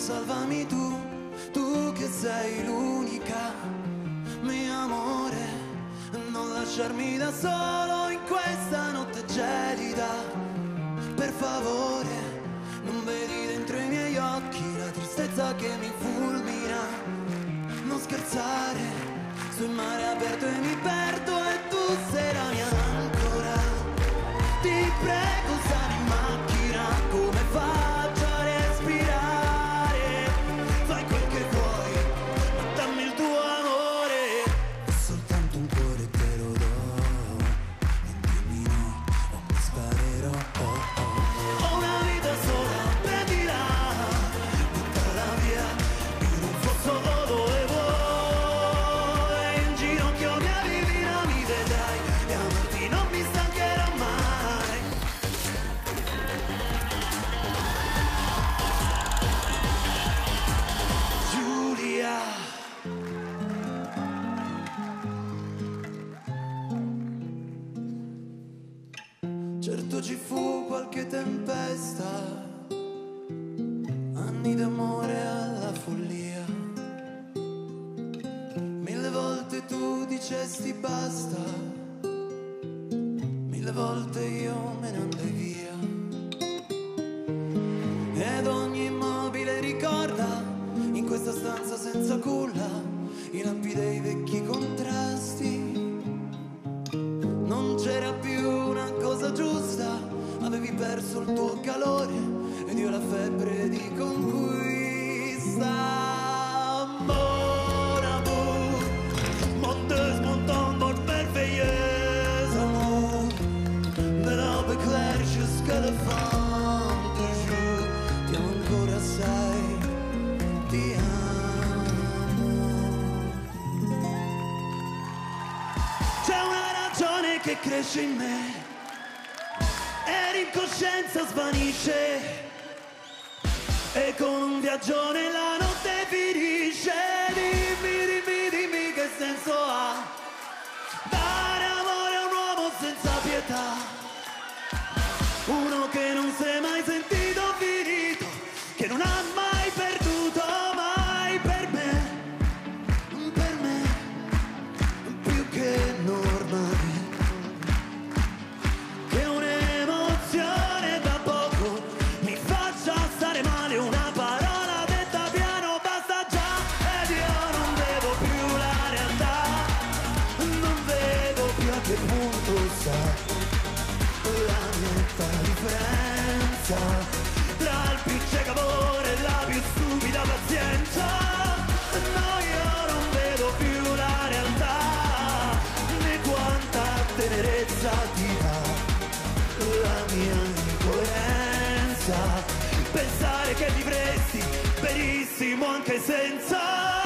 salvami tu, tu che sei l'unica, mio amore, non lasciarmi da solo in questa notte gelida, per favore, non vedi dentro i miei occhi la tristezza che mi fulmina, non scherzare, sul mare aperto e mi perdo e tu sei la mia ancora, ti prego sai. Certo ci fu qualche tempesta, anni d'amore alla follia. Mille volte tu dicesti basta, mille volte io me ne andai via. Ed ogni immobile ricorda, in questa stanza senza culla, i lampi dei vecchi contrasti. Non c'era più avevi perso il tuo calore ed io la febbre di conquista. Che cresce in me e l'incoscienza svanisce. E con un viaggione la differenza tra il piccecamore e la più stupida pazienza. No io non vedo più la realtà né quanta tenerezza ti dà la mia incoerenza. Pensare che vivresti benissimo anche senza